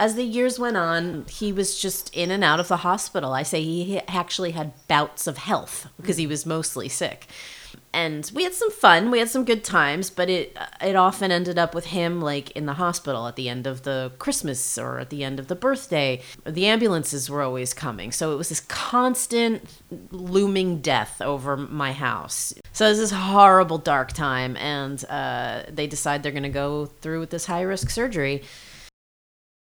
as the years went on, he was just in and out of the hospital. I say he actually had bouts of health because he was mostly sick. And we had some fun we had some good times but it uh, it often ended up with him like in the hospital at the end of the christmas or at the end of the birthday. The ambulances were always coming so it was this constant looming death over my house. So this is this horrible dark time and uh, they decide they're going to go through with this high risk surgery.